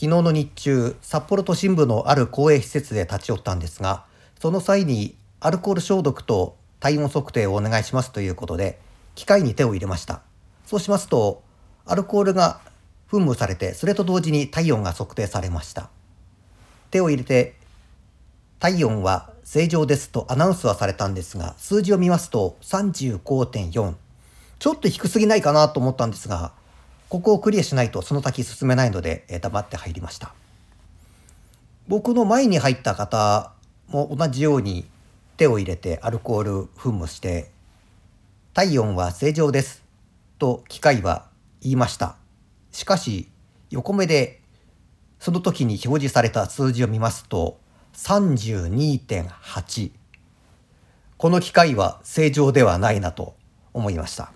昨日の日中、札幌都心部のある公営施設で立ち寄ったんですが、その際にアルコール消毒と体温測定をお願いしますということで、機械に手を入れました。そうしますと、アルコールが噴霧されて、それと同時に体温が測定されました。手を入れて、体温は正常ですとアナウンスはされたんですが、数字を見ますと35.4。ちょっと低すぎないかなと思ったんですが、ここをクリアしないとその先進めないので、えー、黙って入りました。僕の前に入った方も同じように手を入れてアルコール噴霧して、体温は正常ですと機械は言いました。しかし、横目でその時に表示された数字を見ますと、32.8。この機械は正常ではないなと思いました。